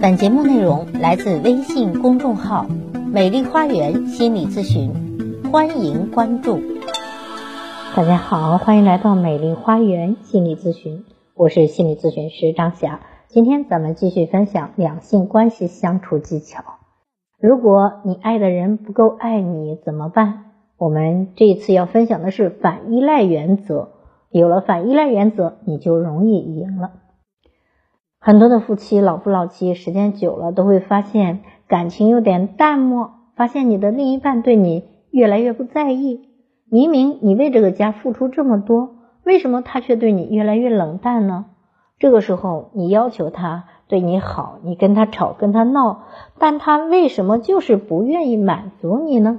本节目内容来自微信公众号“美丽花园心理咨询”，欢迎关注。大家好，欢迎来到美丽花园心理咨询，我是心理咨询师张霞。今天咱们继续分享两性关系相处技巧。如果你爱的人不够爱你，怎么办？我们这一次要分享的是反依赖原则。有了反依赖原则，你就容易赢了。很多的夫妻老夫老妻，时间久了都会发现感情有点淡漠，发现你的另一半对你越来越不在意。明明你为这个家付出这么多，为什么他却对你越来越冷淡呢？这个时候你要求他对你好，你跟他吵跟他闹，但他为什么就是不愿意满足你呢？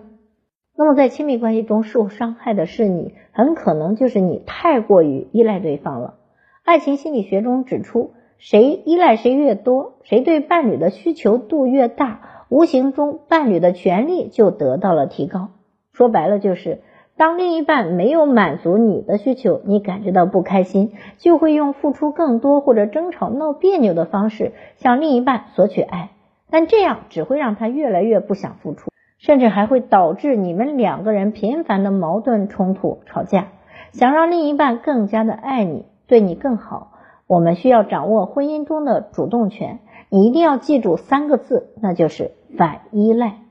那么在亲密关系中受伤害的是你，很可能就是你太过于依赖对方了。爱情心理学中指出。谁依赖谁越多，谁对伴侣的需求度越大，无形中伴侣的权利就得到了提高。说白了就是，当另一半没有满足你的需求，你感觉到不开心，就会用付出更多或者争吵闹别扭的方式向另一半索取爱。但这样只会让他越来越不想付出，甚至还会导致你们两个人频繁的矛盾冲突、吵架。想让另一半更加的爱你，对你更好。我们需要掌握婚姻中的主动权，你一定要记住三个字，那就是反依赖。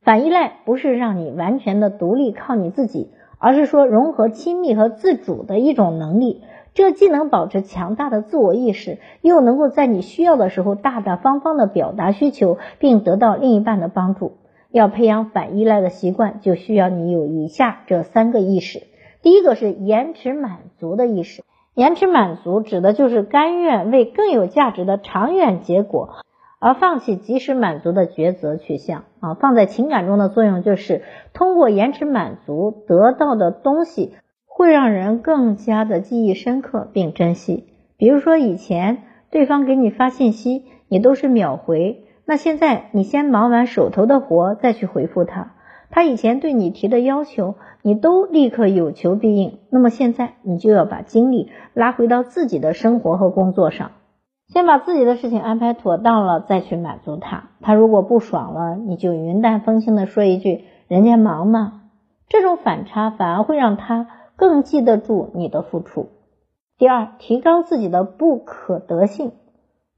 反依赖不是让你完全的独立靠你自己，而是说融合亲密和自主的一种能力。这既能保持强大的自我意识，又能够在你需要的时候大大方方的表达需求，并得到另一半的帮助。要培养反依赖的习惯，就需要你有以下这三个意识。第一个是延迟满足的意识。延迟满足指的就是甘愿为更有价值的长远结果而放弃及时满足的抉择取向啊，放在情感中的作用就是通过延迟满足得到的东西会让人更加的记忆深刻并珍惜。比如说以前对方给你发信息，你都是秒回，那现在你先忙完手头的活再去回复他。他以前对你提的要求，你都立刻有求必应。那么现在，你就要把精力拉回到自己的生活和工作上，先把自己的事情安排妥当了，再去满足他。他如果不爽了，你就云淡风轻的说一句：“人家忙嘛。”这种反差反而会让他更记得住你的付出。第二，提高自己的不可得性。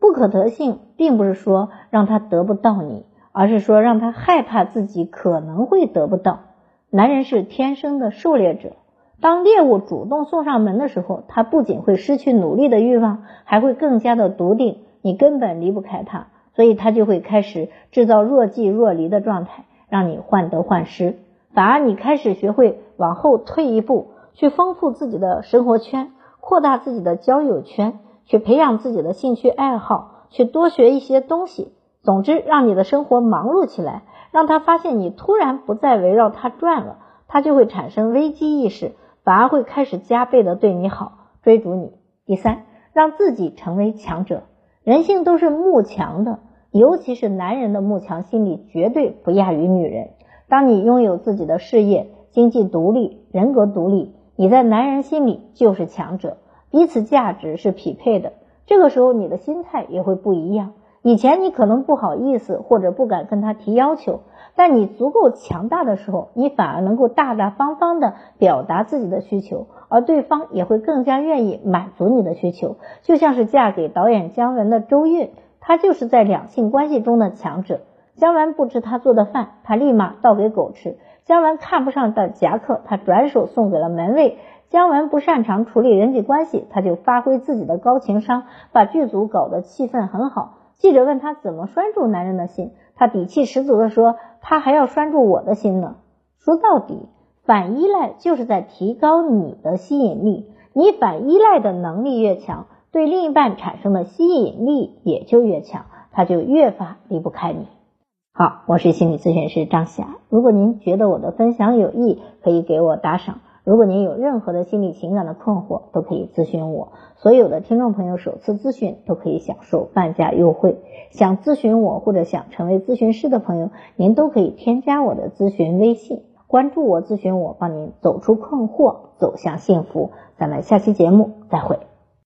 不可得性，并不是说让他得不到你。而是说让他害怕自己可能会得不到。男人是天生的狩猎者，当猎物主动送上门的时候，他不仅会失去努力的欲望，还会更加的笃定你根本离不开他，所以他就会开始制造若即若离的状态，让你患得患失。反而你开始学会往后退一步，去丰富自己的生活圈，扩大自己的交友圈，去培养自己的兴趣爱好，去多学一些东西。总之，让你的生活忙碌起来，让他发现你突然不再围绕他转了，他就会产生危机意识，反而会开始加倍的对你好，追逐你。第三，让自己成为强者。人性都是慕强的，尤其是男人的慕强心理绝对不亚于女人。当你拥有自己的事业、经济独立、人格独立，你在男人心里就是强者，彼此价值是匹配的。这个时候，你的心态也会不一样。以前你可能不好意思或者不敢跟他提要求，但你足够强大的时候，你反而能够大大方方的表达自己的需求，而对方也会更加愿意满足你的需求。就像是嫁给导演姜文的周韵，她就是在两性关系中的强者。姜文不吃他做的饭，他立马倒给狗吃；姜文看不上的夹克，他转手送给了门卫；姜文不擅长处理人际关系，他就发挥自己的高情商，把剧组搞得气氛很好。记者问他怎么拴住男人的心，他底气十足的说：“他还要拴住我的心呢。”说到底，反依赖就是在提高你的吸引力，你反依赖的能力越强，对另一半产生的吸引力也就越强，他就越发离不开你。好，我是心理咨询师张霞，如果您觉得我的分享有益，可以给我打赏。如果您有任何的心理情感的困惑，都可以咨询我。所有的听众朋友首次咨询都可以享受半价优惠。想咨询我或者想成为咨询师的朋友，您都可以添加我的咨询微信，关注我，咨询我，帮您走出困惑，走向幸福。咱们下期节目再会。